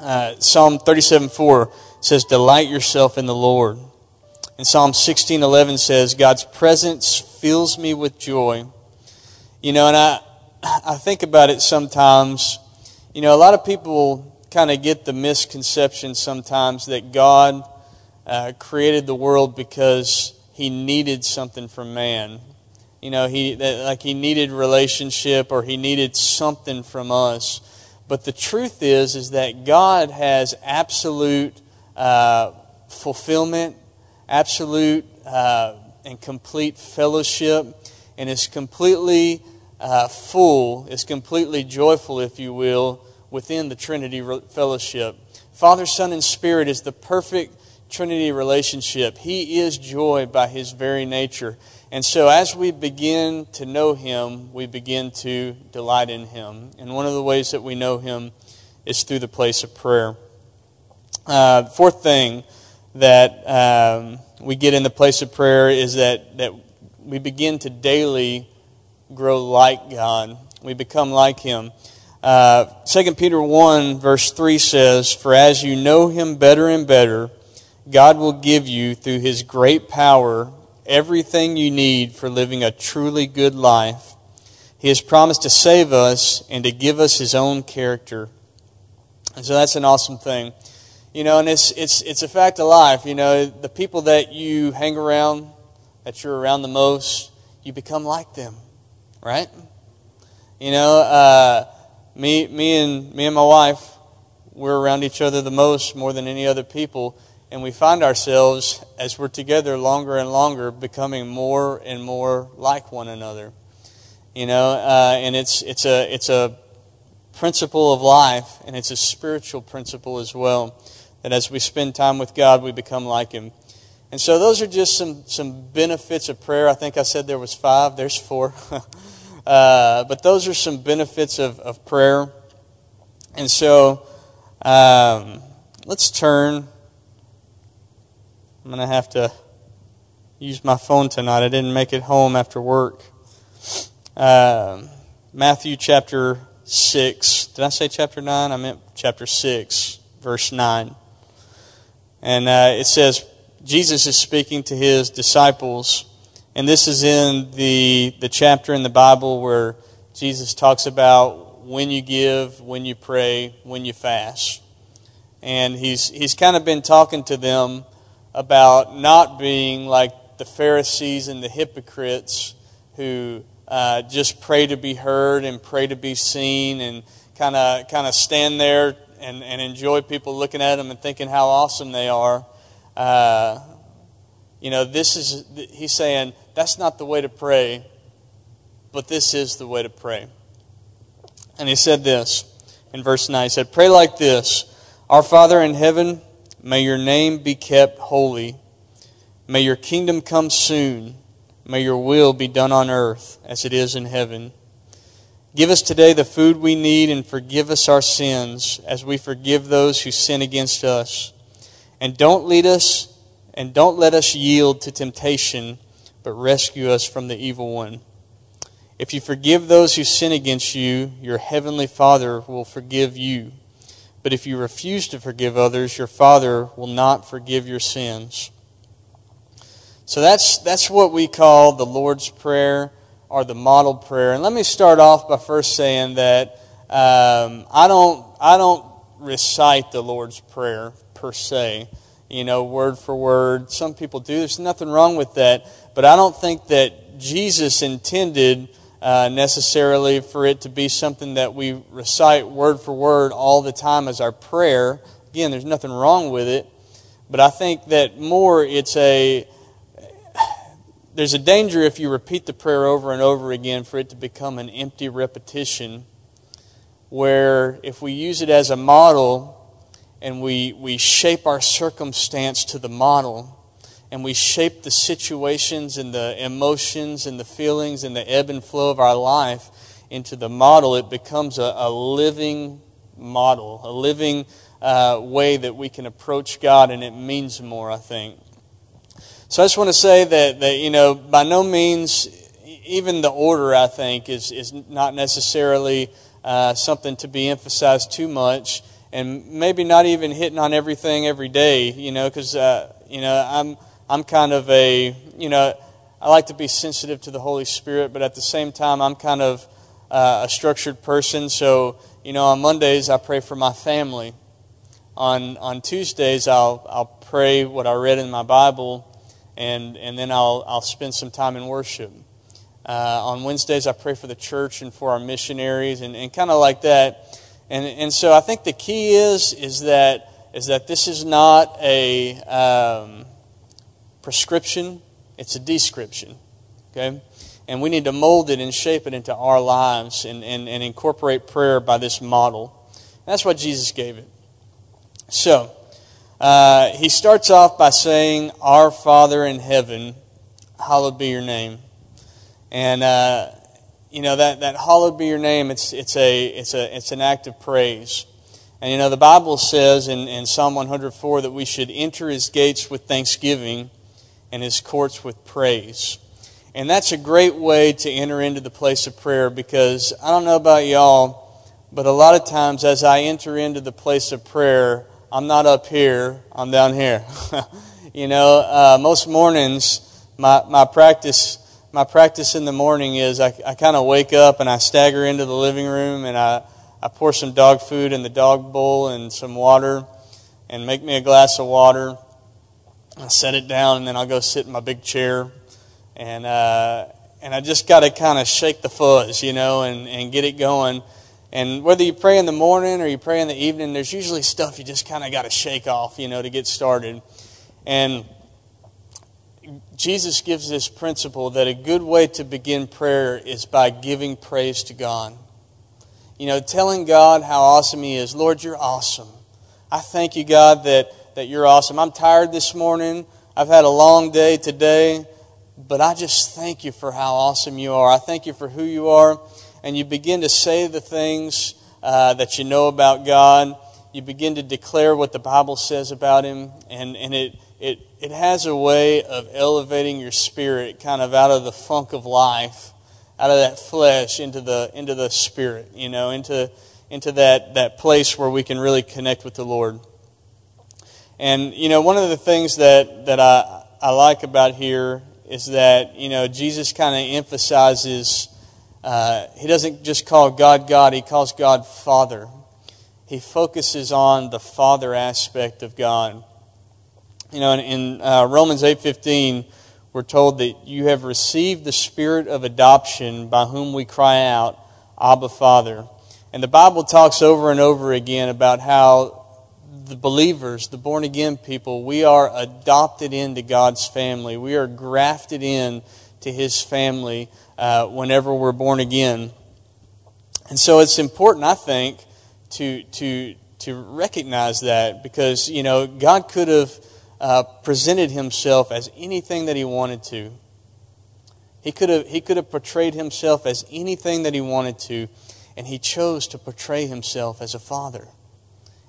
Uh, Psalm 37 4 says, Delight yourself in the Lord. And Psalm 16 11 says, God's presence fills me with joy. You know, and I, I think about it sometimes. You know, a lot of people kind of get the misconception sometimes that God uh, created the world because he needed something from man. You know, he that, like he needed relationship or he needed something from us. But the truth is, is that God has absolute uh, fulfillment, absolute uh, and complete fellowship, and is completely uh, full, is completely joyful, if you will, within the Trinity fellowship. Father, Son, and Spirit is the perfect Trinity relationship. He is joy by his very nature. And so, as we begin to know him, we begin to delight in him. And one of the ways that we know him is through the place of prayer. Uh, fourth thing that um, we get in the place of prayer is that, that we begin to daily grow like God. We become like him. Uh, 2 Peter 1, verse 3 says, For as you know him better and better, God will give you, through His great power, everything you need for living a truly good life. He has promised to save us and to give us His own character. And so that's an awesome thing. You know, and it's, it's, it's a fact of life. You know, the people that you hang around, that you're around the most, you become like them, right? You know, uh, me, me, and, me and my wife, we're around each other the most, more than any other people and we find ourselves, as we're together longer and longer, becoming more and more like one another. You know, uh, and it's, it's, a, it's a principle of life, and it's a spiritual principle as well. That as we spend time with God, we become like Him. And so those are just some, some benefits of prayer. I think I said there was five. There's four. uh, but those are some benefits of, of prayer. And so um, let's turn I'm going to have to use my phone tonight. I didn't make it home after work. Uh, Matthew chapter 6. Did I say chapter 9? I meant chapter 6, verse 9. And uh, it says, Jesus is speaking to his disciples. And this is in the, the chapter in the Bible where Jesus talks about when you give, when you pray, when you fast. And he's, he's kind of been talking to them about not being like the Pharisees and the hypocrites who uh, just pray to be heard and pray to be seen and kind of kind of stand there and, and enjoy people looking at them and thinking how awesome they are. Uh, you know, this is he's saying that's not the way to pray, but this is the way to pray. And he said this in verse 9. He said, Pray like this Our Father in heaven, May your name be kept holy. May your kingdom come soon. May your will be done on earth as it is in heaven. Give us today the food we need and forgive us our sins as we forgive those who sin against us. And don't lead us and don't let us yield to temptation, but rescue us from the evil one. If you forgive those who sin against you, your heavenly Father will forgive you. But if you refuse to forgive others, your Father will not forgive your sins. So that's, that's what we call the Lord's Prayer or the model prayer. And let me start off by first saying that um, I, don't, I don't recite the Lord's Prayer per se, you know, word for word. Some people do. There's nothing wrong with that. But I don't think that Jesus intended uh, necessarily for it to be something that we recite word for word all the time as our prayer. Again, there's nothing wrong with it, but I think that more it's a there's a danger if you repeat the prayer over and over again for it to become an empty repetition. Where if we use it as a model and we, we shape our circumstance to the model, and we shape the situations and the emotions and the feelings and the ebb and flow of our life into the model, it becomes a, a living model, a living uh, way that we can approach God, and it means more, I think. So I just want to say that, that you know, by no means, even the order, I think, is, is not necessarily uh, something to be emphasized too much. and maybe not even hitting on everything every day, you know, because, uh, you know, I'm, I'm kind of a, you know, I like to be sensitive to the Holy Spirit, but at the same time, I'm kind of uh, a structured person. So, you know, on Mondays, I pray for my family. On, on Tuesdays, I'll, I'll pray what I read in my Bible, and, and then I'll, I'll spend some time in worship. Uh, on Wednesdays, I pray for the church and for our missionaries, and, and kind of like that. And, and so I think the key is, is, that, is that this is not a um, prescription, it's a description. Okay? And we need to mold it and shape it into our lives and, and, and incorporate prayer by this model. That's what Jesus gave it. So, uh, he starts off by saying, Our Father in heaven, hallowed be your name. And uh, you know that that hallowed be your name. It's it's a it's a it's an act of praise. And you know the Bible says in, in Psalm 104 that we should enter His gates with thanksgiving, and His courts with praise. And that's a great way to enter into the place of prayer because I don't know about y'all, but a lot of times as I enter into the place of prayer, I'm not up here, I'm down here. you know, uh, most mornings, my, my practice my practice in the morning is I, I kind of wake up and I stagger into the living room and I, I pour some dog food in the dog bowl and some water and make me a glass of water. I set it down and then I'll go sit in my big chair and uh, and I just got to kind of shake the fuzz, you know, and, and get it going. And whether you pray in the morning or you pray in the evening, there's usually stuff you just kind of got to shake off, you know, to get started. And Jesus gives this principle that a good way to begin prayer is by giving praise to God. You know, telling God how awesome He is. Lord, you're awesome. I thank you, God, that, that you're awesome. I'm tired this morning. I've had a long day today, but I just thank you for how awesome you are. I thank you for who you are. And you begin to say the things uh, that you know about God. You begin to declare what the Bible says about Him, and, and it it, it has a way of elevating your spirit kind of out of the funk of life, out of that flesh into the, into the spirit, you know, into, into that, that place where we can really connect with the Lord. And, you know, one of the things that, that I, I like about here is that, you know, Jesus kind of emphasizes, uh, he doesn't just call God God, he calls God Father. He focuses on the Father aspect of God. You know, in, in uh, Romans 8.15, we're told that you have received the spirit of adoption by whom we cry out, Abba, Father. And the Bible talks over and over again about how the believers, the born again people, we are adopted into God's family. We are grafted in to His family uh, whenever we're born again. And so it's important, I think, to, to, to recognize that because, you know, God could have uh, presented himself as anything that he wanted to. He could, have, he could have portrayed himself as anything that he wanted to, and he chose to portray himself as a father.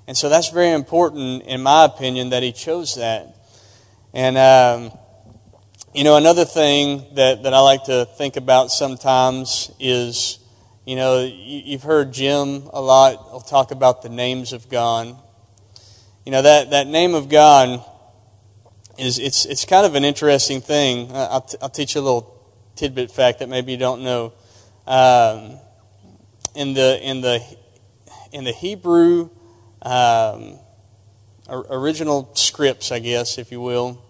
And so that's very important, in my opinion, that he chose that. And, um, you know, another thing that, that I like to think about sometimes is, you know, you've heard Jim a lot will talk about the names of God. You know, that, that name of God is it's it's kind of an interesting thing. I'll, t- I'll teach you a little tidbit fact that maybe you don't know. Um, in the in the in the Hebrew um, original scripts, I guess, if you will.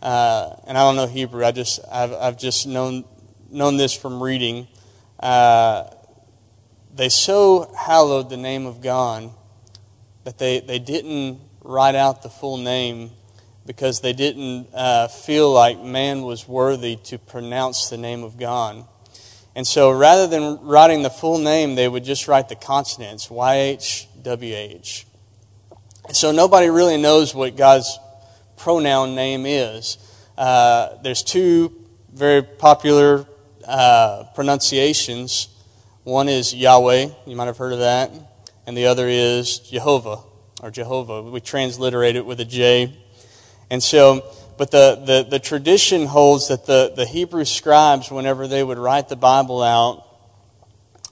Uh, and I don't know Hebrew. I just I've I've just known known this from reading. Uh, they so hallowed the name of God that they, they didn't write out the full name because they didn't uh, feel like man was worthy to pronounce the name of God. And so rather than writing the full name, they would just write the consonants YHWH. So nobody really knows what God's pronoun name is. Uh, there's two very popular uh, pronunciations. One is Yahweh, you might have heard of that, and the other is Jehovah, or Jehovah. We transliterate it with a J. And so, but the, the, the tradition holds that the, the Hebrew scribes, whenever they would write the Bible out,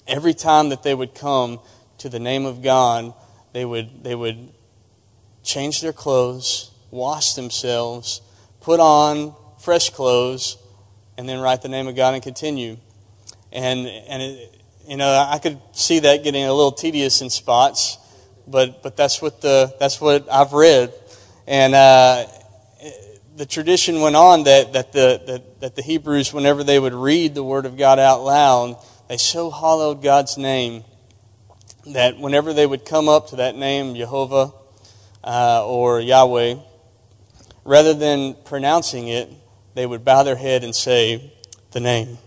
every time that they would come to the name of God, they would, they would change their clothes, wash themselves, put on fresh clothes, and then write the name of God and continue. And, and it, you know, I could see that getting a little tedious in spots, but, but that's, what the, that's what I've read. And uh, the tradition went on that, that, the, that, that the Hebrews, whenever they would read the Word of God out loud, they so hallowed God's name that whenever they would come up to that name, Jehovah uh, or Yahweh, rather than pronouncing it, they would bow their head and say the name.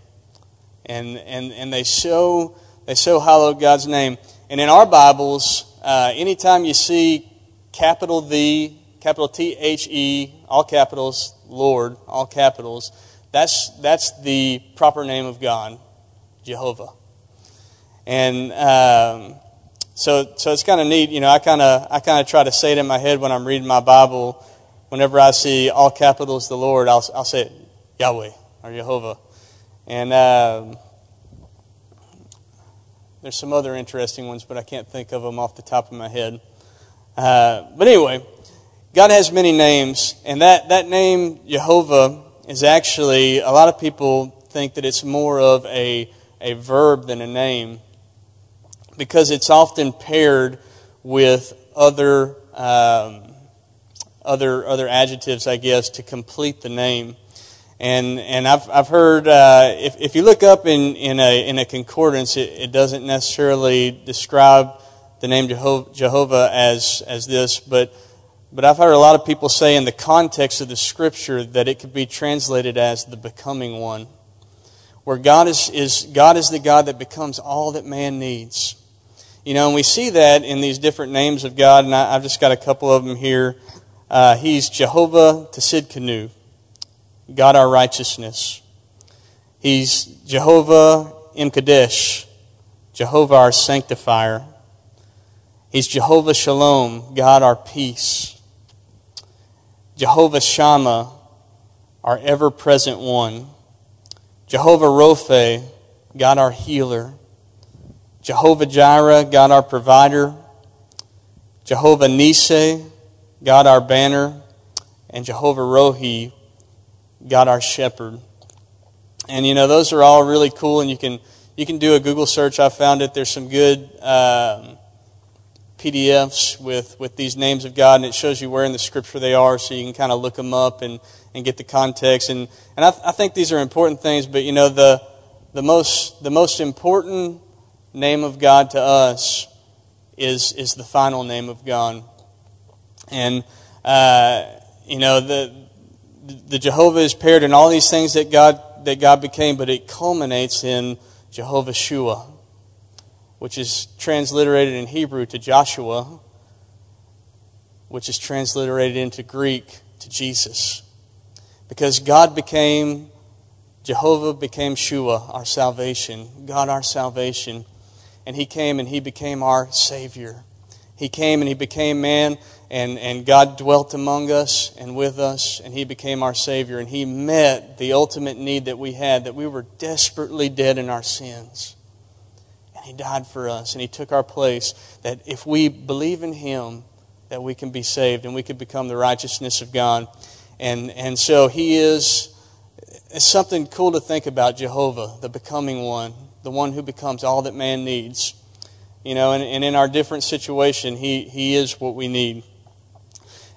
And, and, and they so they so hallowed God's name. And in our Bibles, uh, anytime you see capital The, capital T H E, all capitals, Lord, all capitals, that's, that's the proper name of God, Jehovah. And um, so, so it's kind of neat. You know, I kind of I kind of try to say it in my head when I'm reading my Bible. Whenever I see all capitals, the Lord, I'll, I'll say it, Yahweh or Jehovah. And um, there's some other interesting ones, but I can't think of them off the top of my head. Uh, but anyway, God has many names, and that, that name, Jehovah, is actually, a lot of people think that it's more of a, a verb than a name because it's often paired with other, um, other, other adjectives, I guess, to complete the name. And, and I've, I've heard, uh, if, if you look up in, in, a, in a concordance, it, it doesn't necessarily describe the name Jehovah, Jehovah as, as this, but but I've heard a lot of people say in the context of the scripture that it could be translated as the becoming one. Where God is, is, God is the God that becomes all that man needs. You know, and we see that in these different names of God, and I, have just got a couple of them here. Uh, he's Jehovah Tsidkenu, God our righteousness. He's Jehovah Imkadesh, Jehovah our sanctifier. He's Jehovah Shalom, God our peace. Jehovah Shammah, our ever present one. Jehovah Rophe, God our healer. Jehovah Jireh, God our provider. Jehovah Nissi, God our banner. And Jehovah Rohi, God our shepherd. And you know, those are all really cool, and you can, you can do a Google search. I found it. There's some good. Um, PDFs with, with these names of God, and it shows you where in the scripture they are, so you can kind of look them up and, and get the context. And, and I, I think these are important things, but you know, the, the, most, the most important name of God to us is, is the final name of God. And, uh, you know, the, the Jehovah is paired in all these things that God, that God became, but it culminates in Jehovah Shua which is transliterated in Hebrew to Joshua, which is transliterated into Greek to Jesus. Because God became, Jehovah became Shua, our salvation, God our salvation. And He came and He became our Savior. He came and He became man, and, and God dwelt among us and with us, and He became our Savior. And He met the ultimate need that we had, that we were desperately dead in our sins. And he died for us, and he took our place. That if we believe in him, that we can be saved and we can become the righteousness of God. And, and so he is, it's something cool to think about Jehovah, the becoming one, the one who becomes all that man needs. You know, and, and in our different situation, he, he is what we need.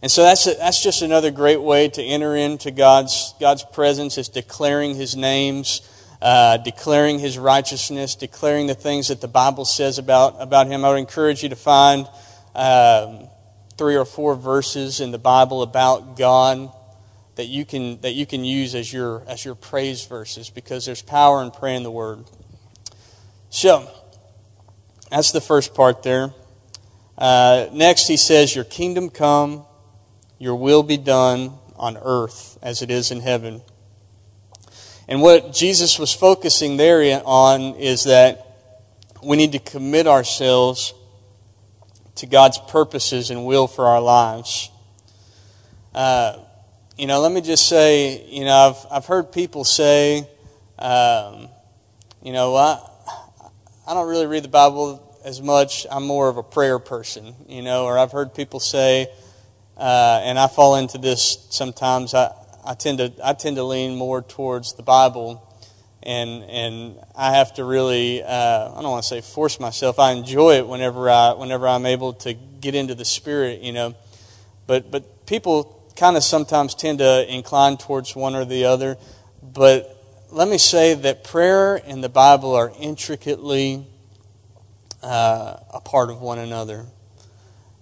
And so that's, a, that's just another great way to enter into God's, God's presence, is declaring his names uh, declaring his righteousness, declaring the things that the Bible says about, about him. I would encourage you to find um, three or four verses in the Bible about God that you can, that you can use as your, as your praise verses because there's power in praying the word. So, that's the first part there. Uh, next, he says, Your kingdom come, your will be done on earth as it is in heaven. And what Jesus was focusing there on is that we need to commit ourselves to God's purposes and will for our lives. Uh, you know, let me just say, you know, I've, I've heard people say, um, you know, I, I don't really read the Bible as much. I'm more of a prayer person, you know, or I've heard people say, uh, and I fall into this sometimes. I, I tend to I tend to lean more towards the Bible, and and I have to really uh, I don't want to say force myself. I enjoy it whenever I whenever I'm able to get into the Spirit, you know. But but people kind of sometimes tend to incline towards one or the other. But let me say that prayer and the Bible are intricately uh, a part of one another.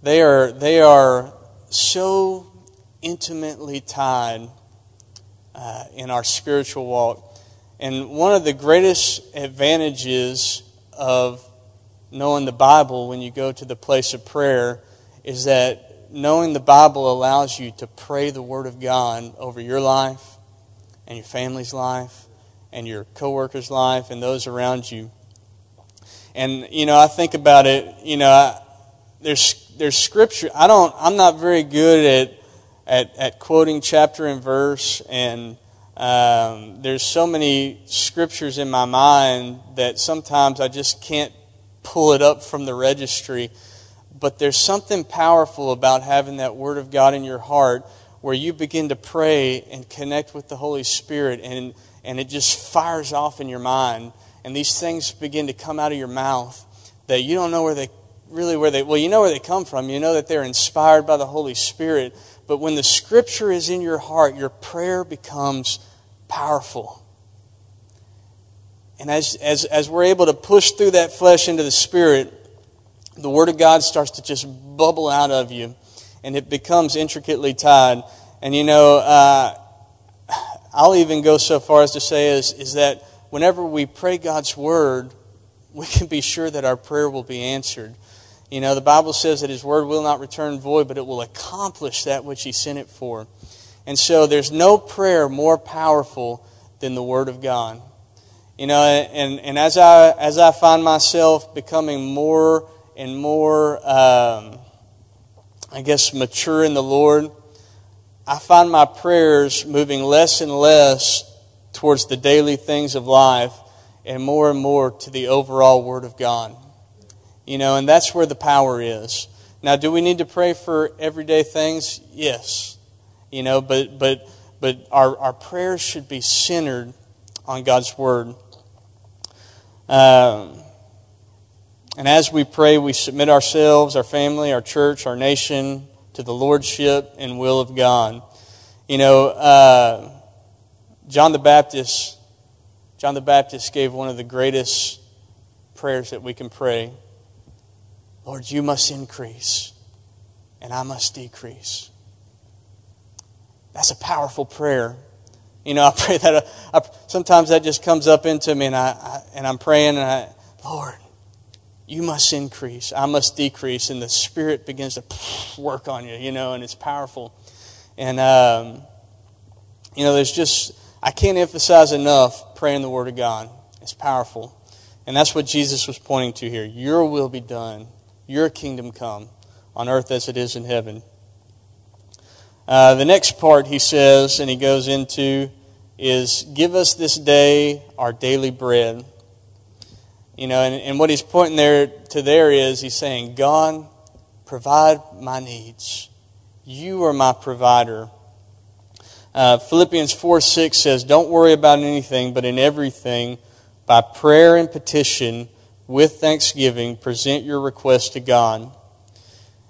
They are, they are so intimately tied uh, in our spiritual walk. And one of the greatest advantages of knowing the Bible when you go to the place of prayer is that knowing the Bible allows you to pray the Word of God over your life and your family's life and your coworkers' life and those around you. And you know, I think about it. You know, I, there's there's scripture. I don't. I'm not very good at at, at quoting chapter and verse, and um, there's so many scriptures in my mind that sometimes I just can't pull it up from the registry. But there's something powerful about having that Word of God in your heart where you begin to pray and connect with the Holy Spirit and, and it just fires off in your mind. And these things begin to come out of your mouth that you don't know where they really where they well you know where they come from you know that they're inspired by the holy spirit but when the scripture is in your heart your prayer becomes powerful and as as as we're able to push through that flesh into the spirit the Word of God starts to just bubble out of you, and it becomes intricately tied. And you know, uh, I'll even go so far as to say is, is that whenever we pray God's Word, we can be sure that our prayer will be answered. You know, the Bible says that His Word will not return void, but it will accomplish that which He sent it for. And so there's no prayer more powerful than the Word of God. You know, and, and as I as I find myself becoming more and more, um, I guess, mature in the Lord, I find my prayers moving less and less towards the daily things of life and more and more to the overall Word of God. You know, and that's where the power is. Now, do we need to pray for everyday things? Yes. You know, but but but our, our prayers should be centered on God's Word. Um, and as we pray, we submit ourselves, our family, our church, our nation to the Lordship and will of God. You know, uh, John the Baptist, John the Baptist gave one of the greatest prayers that we can pray. Lord, you must increase, and I must decrease. That's a powerful prayer. You know, I pray that. I, I, sometimes that just comes up into me, and I, I and I'm praying, and I, Lord, you must increase, I must decrease, and the Spirit begins to work on you, you know, and it's powerful. And, um, you know, there's just, I can't emphasize enough praying the Word of God. It's powerful. And that's what Jesus was pointing to here. Your will be done, your kingdom come on earth as it is in heaven. Uh, the next part he says, and he goes into, is Give us this day our daily bread. You know, and, and what he's pointing there to there is he's saying, God, provide my needs. You are my provider. Uh, Philippians 4 6 says, Don't worry about anything, but in everything, by prayer and petition, with thanksgiving, present your request to God.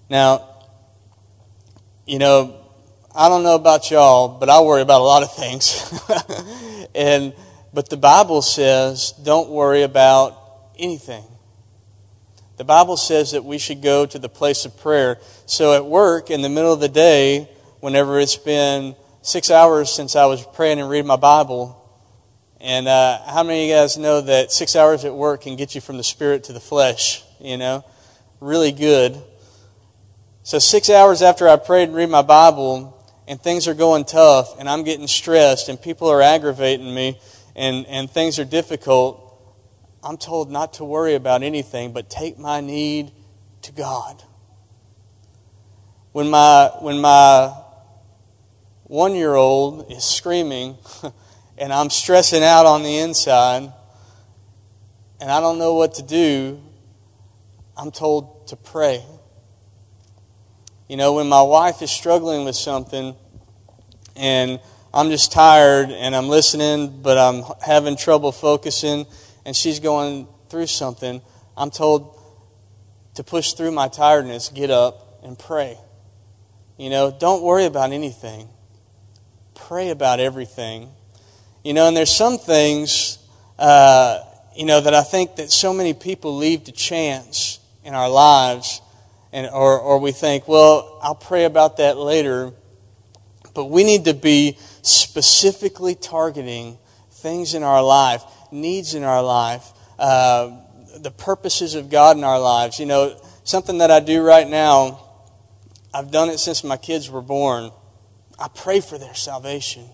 Now, you know, I don't know about y'all, but I worry about a lot of things. and but the Bible says, don't worry about anything. The Bible says that we should go to the place of prayer. So at work, in the middle of the day, whenever it's been six hours since I was praying and reading my Bible, and uh, how many of you guys know that six hours at work can get you from the spirit to the flesh? You know, really good. So six hours after I prayed and read my Bible, and things are going tough, and I'm getting stressed, and people are aggravating me, and, and things are difficult, I'm told not to worry about anything, but take my need to God. When my, when my one year old is screaming and I'm stressing out on the inside and I don't know what to do, I'm told to pray. You know, when my wife is struggling with something and I'm just tired and I'm listening, but I'm having trouble focusing, and she's going through something, I'm told to push through my tiredness, get up, and pray. You know, don't worry about anything, pray about everything. You know, and there's some things, uh, you know, that I think that so many people leave to chance in our lives, and, or, or we think, well, I'll pray about that later. But we need to be specifically targeting things in our life, needs in our life, uh, the purposes of God in our lives. You know, something that I do right now, I've done it since my kids were born. I pray for their salvation.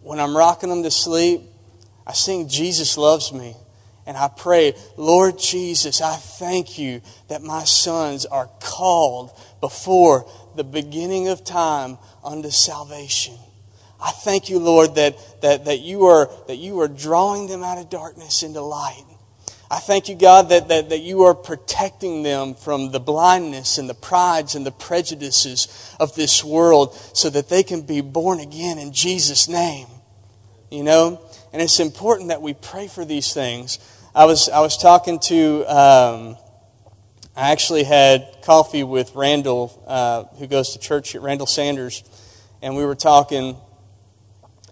When I'm rocking them to sleep, I sing Jesus Loves Me. And I pray, Lord Jesus, I thank you that my sons are called before the beginning of time unto salvation. I thank you, Lord, that, that, that, you are, that you are drawing them out of darkness into light. I thank you, God, that, that, that you are protecting them from the blindness and the prides and the prejudices of this world so that they can be born again in Jesus' name. You know? And it's important that we pray for these things. I was, I was talking to, um, I actually had coffee with Randall, uh, who goes to church at Randall Sanders, and we were talking,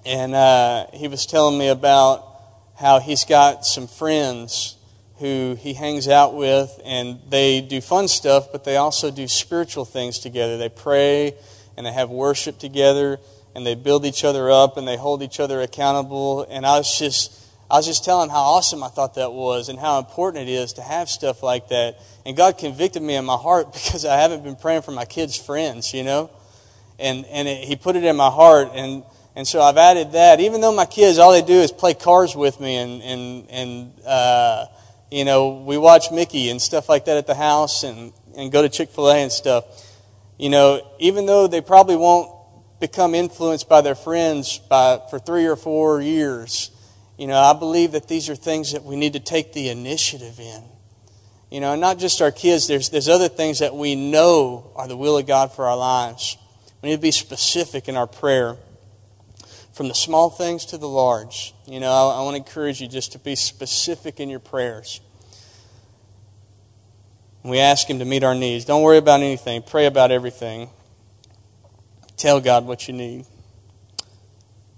and uh, he was telling me about how he's got some friends who he hangs out with, and they do fun stuff, but they also do spiritual things together. They pray and they have worship together, and they build each other up, and they hold each other accountable. And I was just I was just telling him how awesome I thought that was and how important it is to have stuff like that. And God convicted me in my heart because I haven't been praying for my kids' friends, you know? And, and it, He put it in my heart. And, and so I've added that. Even though my kids, all they do is play cars with me and, and, and uh, you know, we watch Mickey and stuff like that at the house and, and go to Chick fil A and stuff. You know, even though they probably won't become influenced by their friends by, for three or four years, you know, I believe that these are things that we need to take the initiative in. You know, not just our kids, there's, there's other things that we know are the will of God for our lives. We need to be specific in our prayer, from the small things to the large. You know, I, I want to encourage you just to be specific in your prayers. We ask Him to meet our needs. Don't worry about anything, pray about everything. Tell God what you need.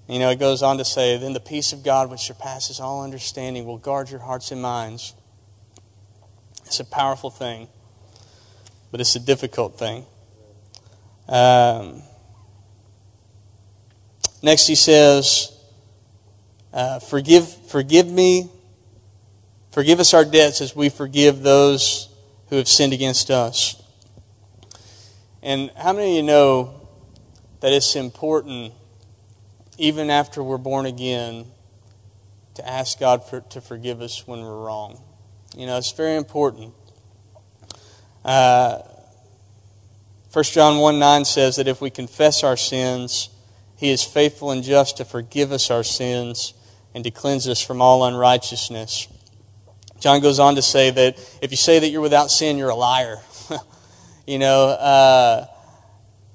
You know, it goes on to say, then the peace of God, which surpasses all understanding, will guard your hearts and minds. It's a powerful thing, but it's a difficult thing. Um, next, he says, uh, forgive, forgive me, forgive us our debts as we forgive those who have sinned against us. And how many of you know that it's important even after we're born again, to ask God for, to forgive us when we're wrong. You know, it's very important. Uh, 1 John 1 9 says that if we confess our sins, He is faithful and just to forgive us our sins and to cleanse us from all unrighteousness. John goes on to say that if you say that you're without sin, you're a liar. you know, uh,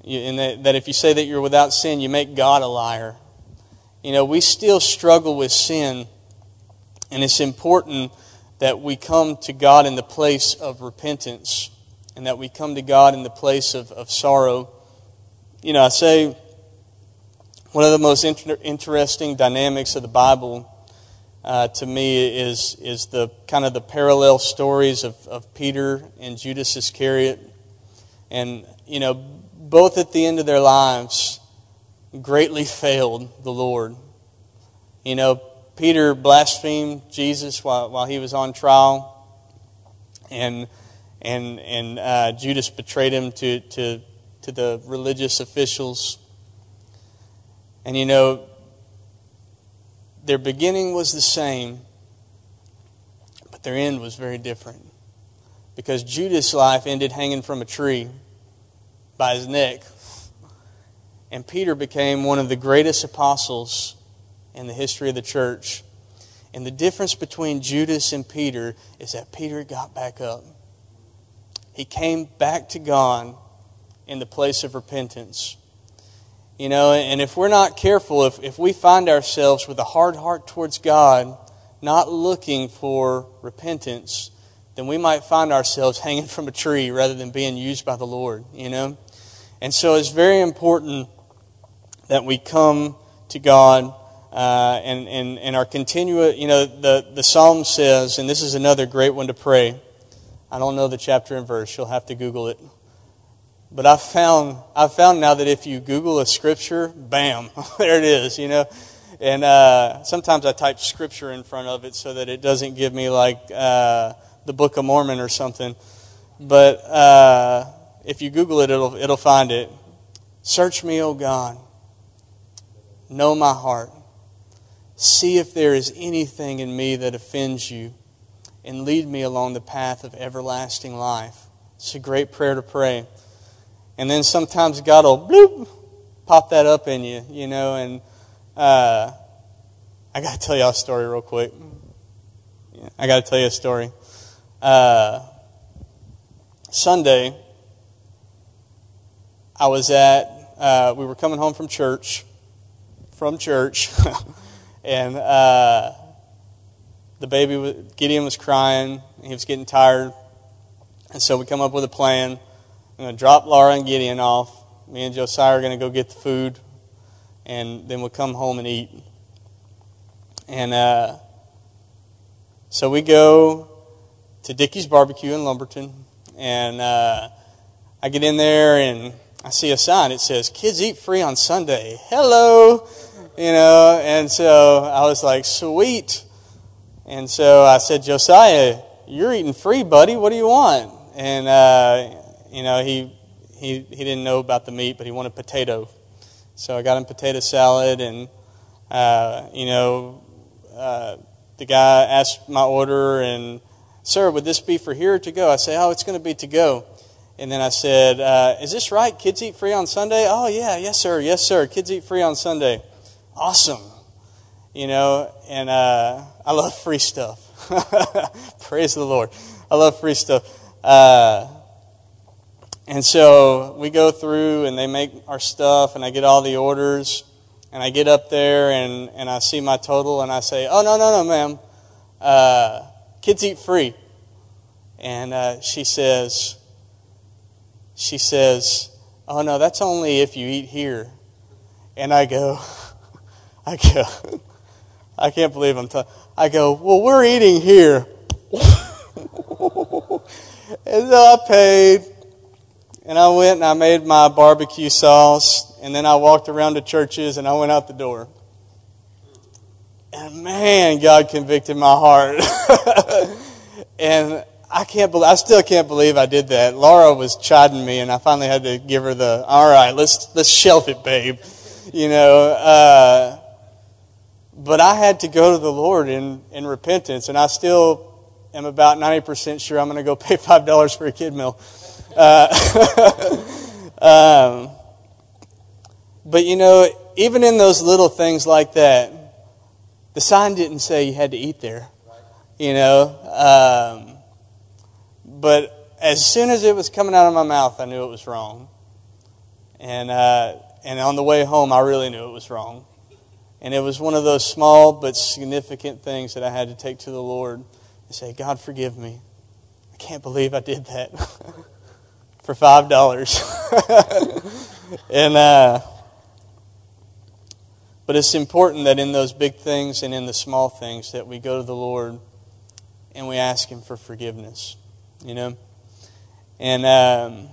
and that, that if you say that you're without sin, you make God a liar. You know, we still struggle with sin, and it's important that we come to God in the place of repentance and that we come to God in the place of, of sorrow. You know, I say one of the most inter- interesting dynamics of the Bible uh, to me is, is the kind of the parallel stories of, of Peter and Judas Iscariot. And, you know, both at the end of their lives, greatly failed the Lord. You know, Peter blasphemed Jesus while, while he was on trial, and, and, and uh, Judas betrayed him to, to, to the religious officials. And you know, their beginning was the same, but their end was very different. Because Judas' life ended hanging from a tree by his neck and Peter became one of the greatest apostles in the history of the church. And the difference between Judas and Peter is that Peter got back up. He came back to God in the place of repentance. You know, and if we're not careful, if, if we find ourselves with a hard heart towards God, not looking for repentance, then we might find ourselves hanging from a tree rather than being used by the Lord, you know? And so it's very important that we come to God uh, and, and, and our continuous, you know, the, the psalm says, and this is another great one to pray. I don't know the chapter and verse. You'll have to Google it. But I've found, I've found now that if you Google a scripture, bam, there it is, you know. And uh, sometimes I type scripture in front of it so that it doesn't give me like uh, the Book of Mormon or something. But uh, if you Google it, it'll, it'll find it. Search me, O God. Know my heart. See if there is anything in me that offends you, and lead me along the path of everlasting life. It's a great prayer to pray. And then sometimes God will bloop, pop that up in you, you know, and uh, I got to tell y'all a story real quick. I got to tell you a story. Uh, Sunday, I was at, uh, we were coming home from church, from church, and uh, the baby, Gideon was crying. He was getting tired. And so we come up with a plan. I'm going to drop Laura and Gideon off. Me and Josiah are going to go get the food, and then we'll come home and eat. And uh, so we go to Dickey's Barbecue in Lumberton, and uh, I get in there and I see a sign. It says, Kids eat free on Sunday. Hello! you know, and so I was like, sweet. And so I said, Josiah, you're eating free, buddy. What do you want? And, uh, you know, he, he, he didn't know about the meat, but he wanted potato. So I got him potato salad, and, uh, you know, uh, the guy asked my order, and, sir, would this be for here or to go? I say, oh, it's going to be to go. And then I said, uh, is this right? Kids eat free on Sunday? Oh, yeah, yes, sir, yes, sir. Kids eat free on Sunday awesome. You know, and uh, I love free stuff. Praise the Lord. I love free stuff. Uh, and so we go through and they make our stuff, and I get all the orders. And I get up there and, and I see my total, and I say, Oh, no, no, no, ma'am. Uh, kids eat free. And uh, she says, She says, Oh, no, that's only if you eat here. And I go, I go, I can't believe I'm. I go, well, we're eating here. and so I paid, and I went and I made my barbecue sauce, and then I walked around to churches and I went out the door. And man, God convicted my heart. and I can't believe, I still can't believe I did that. Laura was chiding me, and I finally had to give her the, all right, let's, let's shelf it, babe. You know, uh, but I had to go to the Lord in, in repentance, and I still am about 90% sure I'm going to go pay $5 for a kid meal. Uh, um, but you know, even in those little things like that, the sign didn't say you had to eat there. You know, um, but as soon as it was coming out of my mouth, I knew it was wrong. And uh, and on the way home, I really knew it was wrong. And it was one of those small but significant things that I had to take to the Lord and say, God, forgive me. I can't believe I did that for $5. and, uh, but it's important that in those big things and in the small things that we go to the Lord and we ask Him for forgiveness, you know? And um,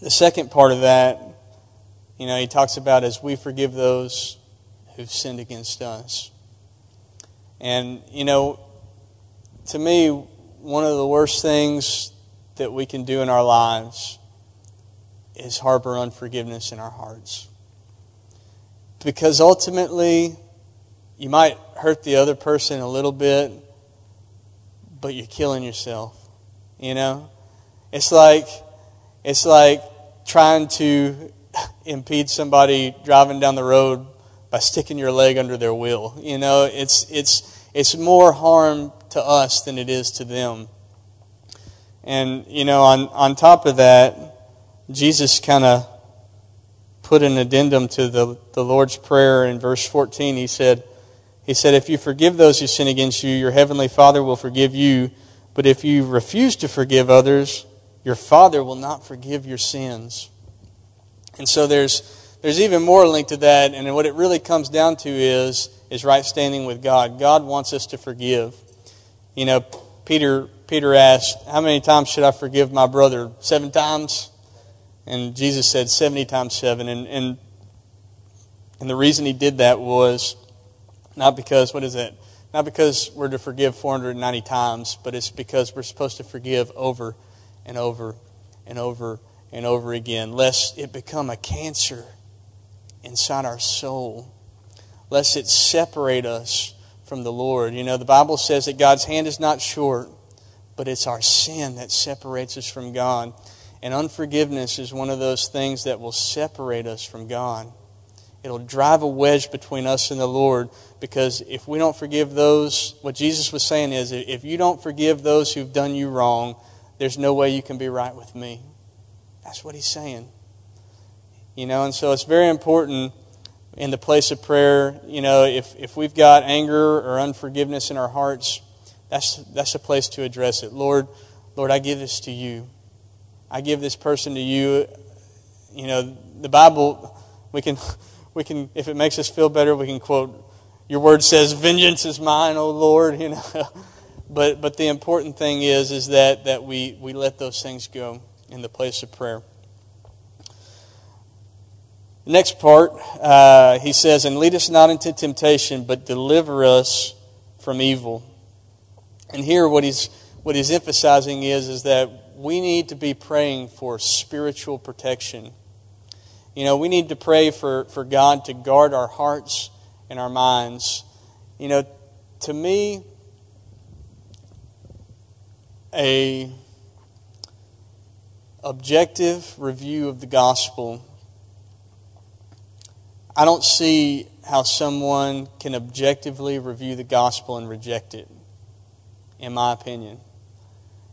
the second part of that, you know, he talks about as we forgive those who've sinned against us. And, you know, to me, one of the worst things that we can do in our lives is harbor unforgiveness in our hearts. Because ultimately, you might hurt the other person a little bit, but you're killing yourself. You know? It's like it's like trying to impede somebody driving down the road by sticking your leg under their wheel. You know, it's it's it's more harm to us than it is to them. And, you know, on, on top of that, Jesus kind of put an addendum to the, the Lord's Prayer in verse 14. He said, he said, If you forgive those who sin against you, your heavenly Father will forgive you. But if you refuse to forgive others, your Father will not forgive your sins. And so there's, there's even more link to that. And what it really comes down to is, is right standing with God. God wants us to forgive. You know, Peter, Peter asked, How many times should I forgive my brother? Seven times? And Jesus said 70 times seven. And, and, and the reason he did that was not because, what is it? Not because we're to forgive 490 times, but it's because we're supposed to forgive over and over and over and over again, lest it become a cancer inside our soul, lest it separate us from the Lord. You know, the Bible says that God's hand is not short, but it's our sin that separates us from God. And unforgiveness is one of those things that will separate us from God. It'll drive a wedge between us and the Lord because if we don't forgive those, what Jesus was saying is if you don't forgive those who've done you wrong, there's no way you can be right with me. That's what he's saying. You know, and so it's very important in the place of prayer, you know, if, if we've got anger or unforgiveness in our hearts, that's, that's a place to address it. Lord, Lord, I give this to you. I give this person to you. You know, the Bible, we can, we can, if it makes us feel better, we can quote, Your word says, Vengeance is mine, O Lord, you know. but, but the important thing is, is that, that we, we let those things go in the place of prayer. The next part, uh, he says, And lead us not into temptation, but deliver us from evil. And here, what he's, what he's emphasizing is, is that we need to be praying for spiritual protection. You know, we need to pray for, for God to guard our hearts and our minds. You know, to me, a objective review of the gospel I don't see how someone can objectively review the gospel and reject it, in my opinion.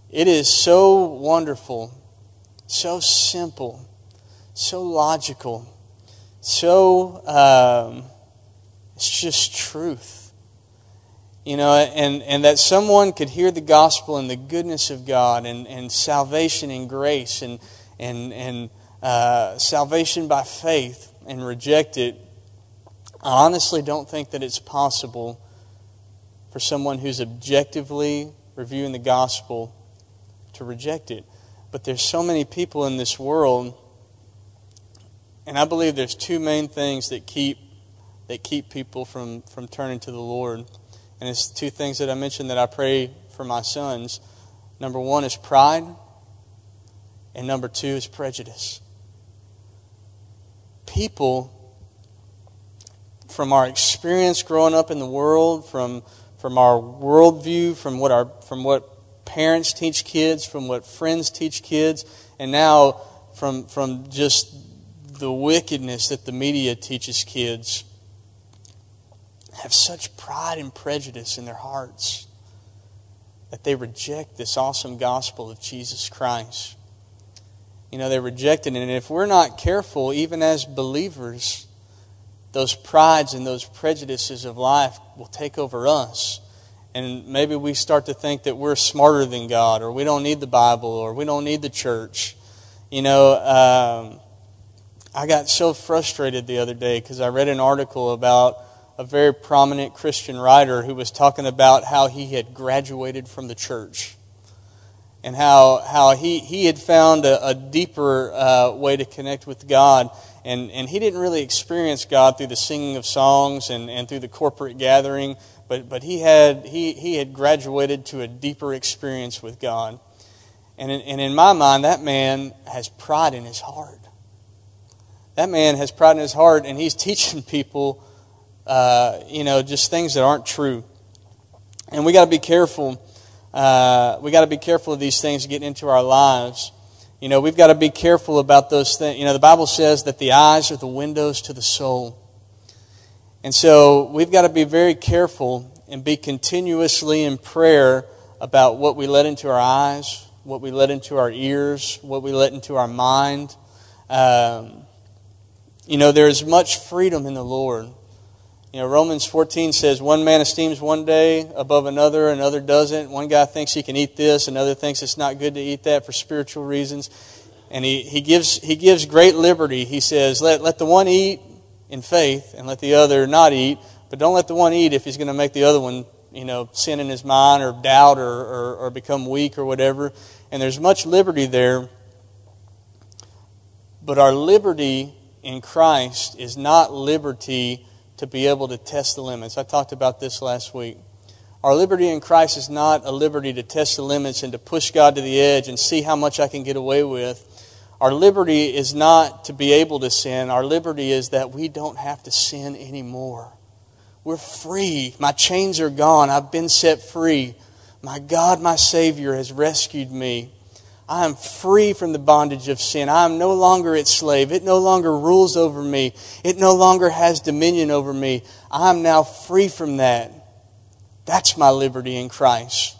It is so wonderful, so simple, so logical, so um, it's just truth. You know, and, and that someone could hear the gospel and the goodness of God and, and salvation and grace and, and, and uh, salvation by faith and reject it. I honestly don't think that it's possible for someone who's objectively reviewing the gospel to reject it. But there's so many people in this world, and I believe there's two main things that keep that keep people from, from turning to the Lord. And it's two things that I mentioned that I pray for my sons. Number one is pride, and number two is prejudice. People, from our experience growing up in the world, from, from our worldview, from what, our, from what parents teach kids, from what friends teach kids, and now from, from just the wickedness that the media teaches kids, have such pride and prejudice in their hearts that they reject this awesome gospel of Jesus Christ. You know, they reject it. And if we're not careful, even as believers, those prides and those prejudices of life will take over us and maybe we start to think that we're smarter than God, or we don't need the Bible, or we don't need the church. You know, um, I got so frustrated the other day because I read an article about a very prominent Christian writer who was talking about how he had graduated from the church and how, how he, he had found a, a deeper uh, way to connect with God. And, and he didn't really experience God through the singing of songs and, and through the corporate gathering, but, but he, had, he, he had graduated to a deeper experience with God. And in, and in my mind, that man has pride in his heart. That man has pride in his heart, and he's teaching people, uh, you know, just things that aren't true. And we got to be careful. Uh, we got to be careful of these things getting into our lives. You know, we've got to be careful about those things. You know, the Bible says that the eyes are the windows to the soul. And so we've got to be very careful and be continuously in prayer about what we let into our eyes, what we let into our ears, what we let into our mind. Um, you know, there is much freedom in the Lord. You know, Romans 14 says, one man esteems one day above another, another doesn't. One guy thinks he can eat this, another thinks it's not good to eat that for spiritual reasons. And he, he, gives, he gives great liberty. He says, let, let the one eat in faith and let the other not eat, but don't let the one eat if he's going to make the other one, you know, sin in his mind or doubt or, or, or become weak or whatever. And there's much liberty there. But our liberty in Christ is not liberty to be able to test the limits. I talked about this last week. Our liberty in Christ is not a liberty to test the limits and to push God to the edge and see how much I can get away with. Our liberty is not to be able to sin. Our liberty is that we don't have to sin anymore. We're free. My chains are gone. I've been set free. My God, my Savior, has rescued me. I am free from the bondage of sin. I am no longer its slave. It no longer rules over me. It no longer has dominion over me. I am now free from that. That's my liberty in Christ.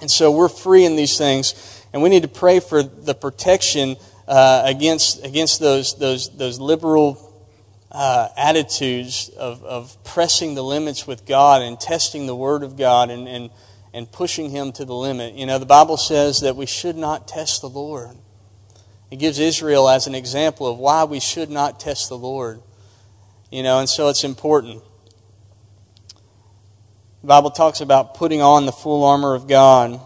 And so we're free in these things, and we need to pray for the protection uh, against, against those, those, those liberal uh, attitudes of, of pressing the limits with God and testing the Word of God and, and and pushing him to the limit. You know, the Bible says that we should not test the Lord. It gives Israel as an example of why we should not test the Lord. You know, and so it's important. The Bible talks about putting on the full armor of God.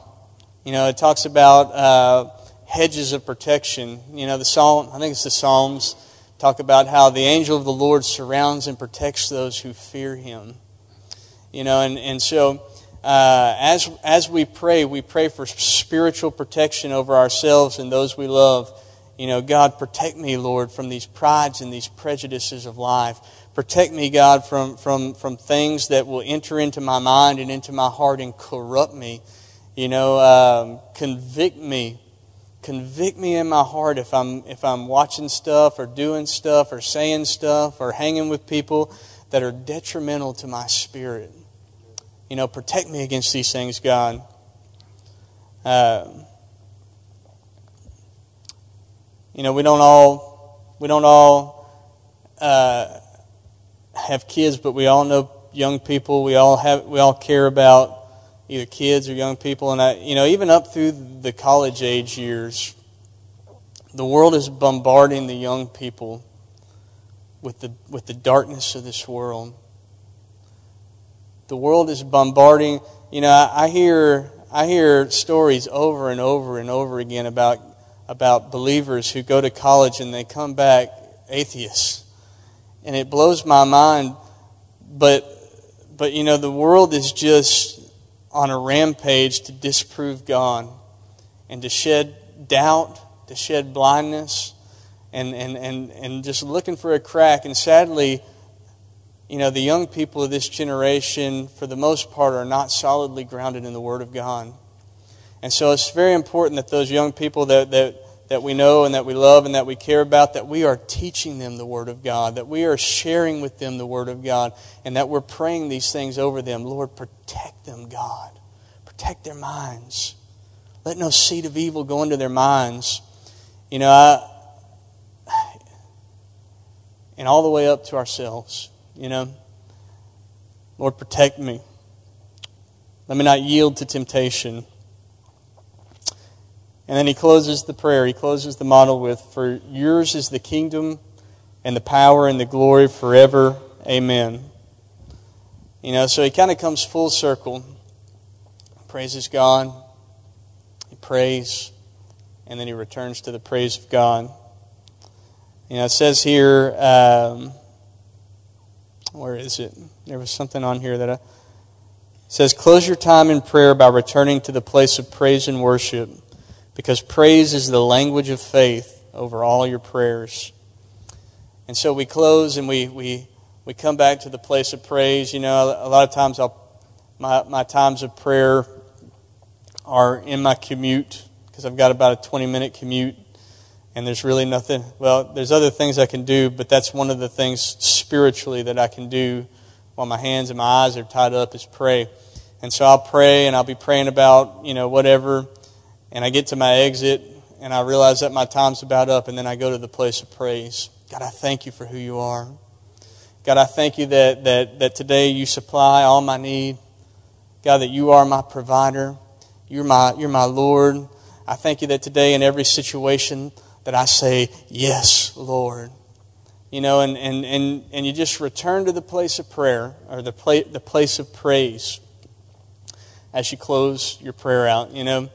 You know, it talks about uh, hedges of protection. You know, the Psalm, I think it's the Psalms, talk about how the angel of the Lord surrounds and protects those who fear him. You know, and, and so uh, as, as we pray, we pray for spiritual protection over ourselves and those we love. You know, God, protect me, Lord, from these prides and these prejudices of life. Protect me, God, from, from, from things that will enter into my mind and into my heart and corrupt me. You know, um, convict me. Convict me in my heart if I'm, if I'm watching stuff or doing stuff or saying stuff or hanging with people that are detrimental to my spirit. You know, protect me against these things, God. Uh, you know, we don't all we don't all uh, have kids, but we all know young people. We all have we all care about either kids or young people, and I, you know, even up through the college age years, the world is bombarding the young people with the with the darkness of this world. The world is bombarding. You know, I, I hear I hear stories over and over and over again about about believers who go to college and they come back atheists, and it blows my mind. But but you know, the world is just on a rampage to disprove God and to shed doubt, to shed blindness, and, and, and, and just looking for a crack. And sadly, you know, the young people of this generation, for the most part, are not solidly grounded in the Word of God. And so it's very important that those young people that, that, that we know and that we love and that we care about, that we are teaching them the Word of God, that we are sharing with them the Word of God, and that we're praying these things over them. Lord, protect them, God. Protect their minds. Let no seed of evil go into their minds. You know, I, and all the way up to ourselves you know. Lord, protect me. Let me not yield to temptation. And then he closes the prayer, he closes the model with, For yours is the kingdom and the power and the glory forever. Amen. You know, so he kind of comes full circle. Praises God. He prays. And then he returns to the praise of God. You know, it says here, um, where is it? There was something on here that I, says, Close your time in prayer by returning to the place of praise and worship, because praise is the language of faith over all your prayers. And so we close and we, we, we come back to the place of praise. You know, a lot of times I'll, my, my times of prayer are in my commute because I've got about a 20 minute commute and there's really nothing well there's other things i can do but that's one of the things spiritually that i can do while my hands and my eyes are tied up is pray. And so I'll pray and I'll be praying about, you know, whatever. And I get to my exit and I realize that my time's about up and then I go to the place of praise. God, I thank you for who you are. God, I thank you that, that, that today you supply all my need. God, that you are my provider. You're my, you're my Lord. I thank you that today in every situation that I say, Yes, Lord. You know, and, and, and, and you just return to the place of prayer or the, pla- the place of praise as you close your prayer out, you know.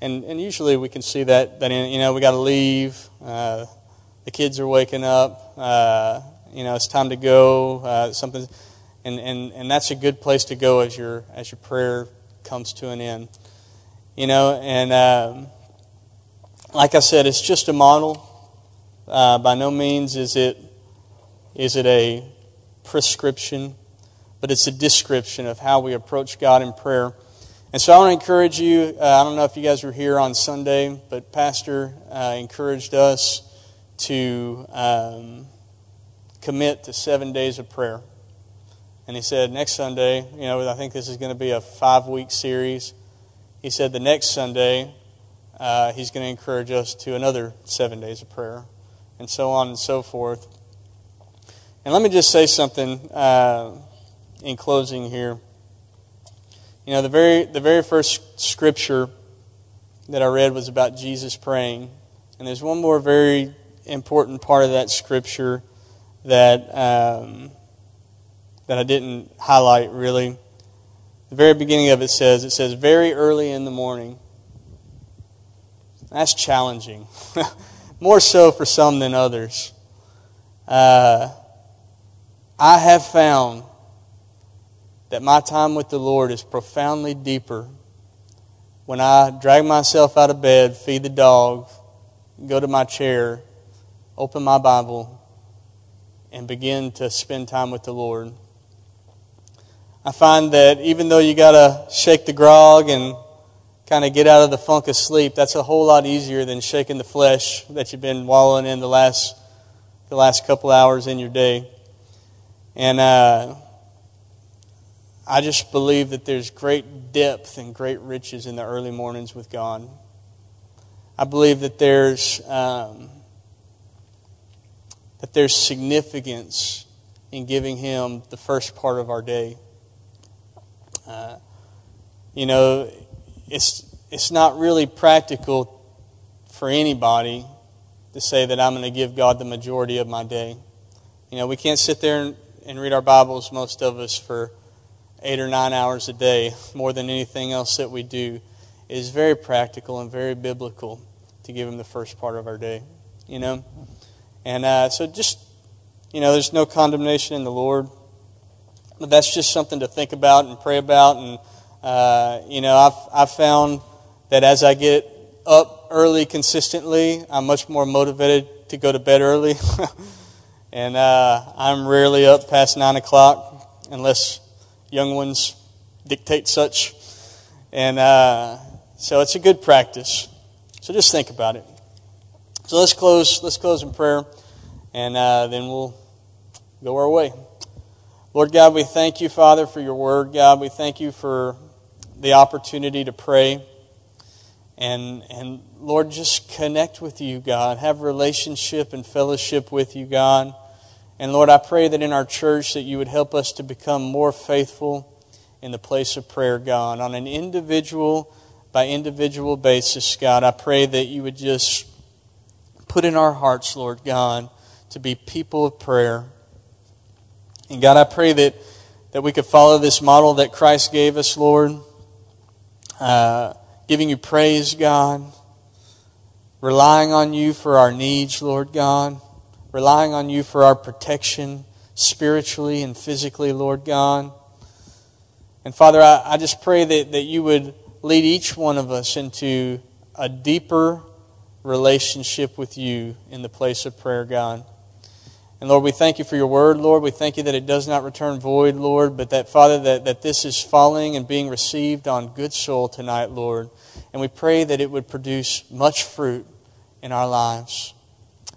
And, and usually we can see that, that in, you know, we got to leave. Uh, the kids are waking up. Uh, you know, it's time to go. Uh, something, and, and, and that's a good place to go as your, as your prayer comes to an end. You know, and um, like I said, it's just a model. Uh, by no means is it, is it a prescription, but it's a description of how we approach God in prayer. And so I want to encourage you. Uh, I don't know if you guys were here on Sunday, but Pastor uh, encouraged us to um, commit to seven days of prayer. And he said, next Sunday, you know, I think this is going to be a five week series. He said the next Sunday, uh, he's going to encourage us to another seven days of prayer, and so on and so forth. And let me just say something uh, in closing here. You know, the very, the very first scripture that I read was about Jesus praying. And there's one more very important part of that scripture that, um, that I didn't highlight really. The very beginning of it says, it says, very early in the morning. That's challenging. more so for some than others. Uh, I have found that my time with the Lord is profoundly deeper when I drag myself out of bed, feed the dog, go to my chair, open my Bible, and begin to spend time with the Lord. I find that even though you got to shake the grog and kind of get out of the funk of sleep, that's a whole lot easier than shaking the flesh that you've been wallowing in the last the last couple hours in your day. And uh, I just believe that there's great depth and great riches in the early mornings with God. I believe that there's um, that there's significance in giving Him the first part of our day. Uh, you know, it's it's not really practical for anybody to say that I'm going to give God the majority of my day. You know, we can't sit there and, and read our Bibles, most of us, for eight or nine hours a day, more than anything else that we do, is very practical and very biblical to give Him the first part of our day. You know? And uh, so just, you know, there's no condemnation in the Lord. But that's just something to think about and pray about. And, uh, you know, I've, I've found that as I get up early consistently, I'm much more motivated to go to bed early. and uh, I'm rarely up past 9 o'clock unless young ones dictate such. And uh, so it's a good practice. So just think about it. So let's close. Let's close in prayer, and uh, then we'll go our way. Lord God, we thank you, Father, for your word. God, we thank you for the opportunity to pray. And, and Lord, just connect with you, God. Have relationship and fellowship with you, God. And Lord, I pray that in our church that you would help us to become more faithful in the place of prayer, God, on an individual by individual basis, God. I pray that you would just put in our hearts, Lord God, to be people of prayer. And God, I pray that, that we could follow this model that Christ gave us, Lord. Uh, giving you praise, God. Relying on you for our needs, Lord God relying on you for our protection spiritually and physically, Lord God. And Father, I, I just pray that, that you would lead each one of us into a deeper relationship with you in the place of prayer, God. And Lord, we thank you for your word, Lord. We thank you that it does not return void, Lord, but that, Father, that, that this is falling and being received on good soil tonight, Lord. And we pray that it would produce much fruit in our lives.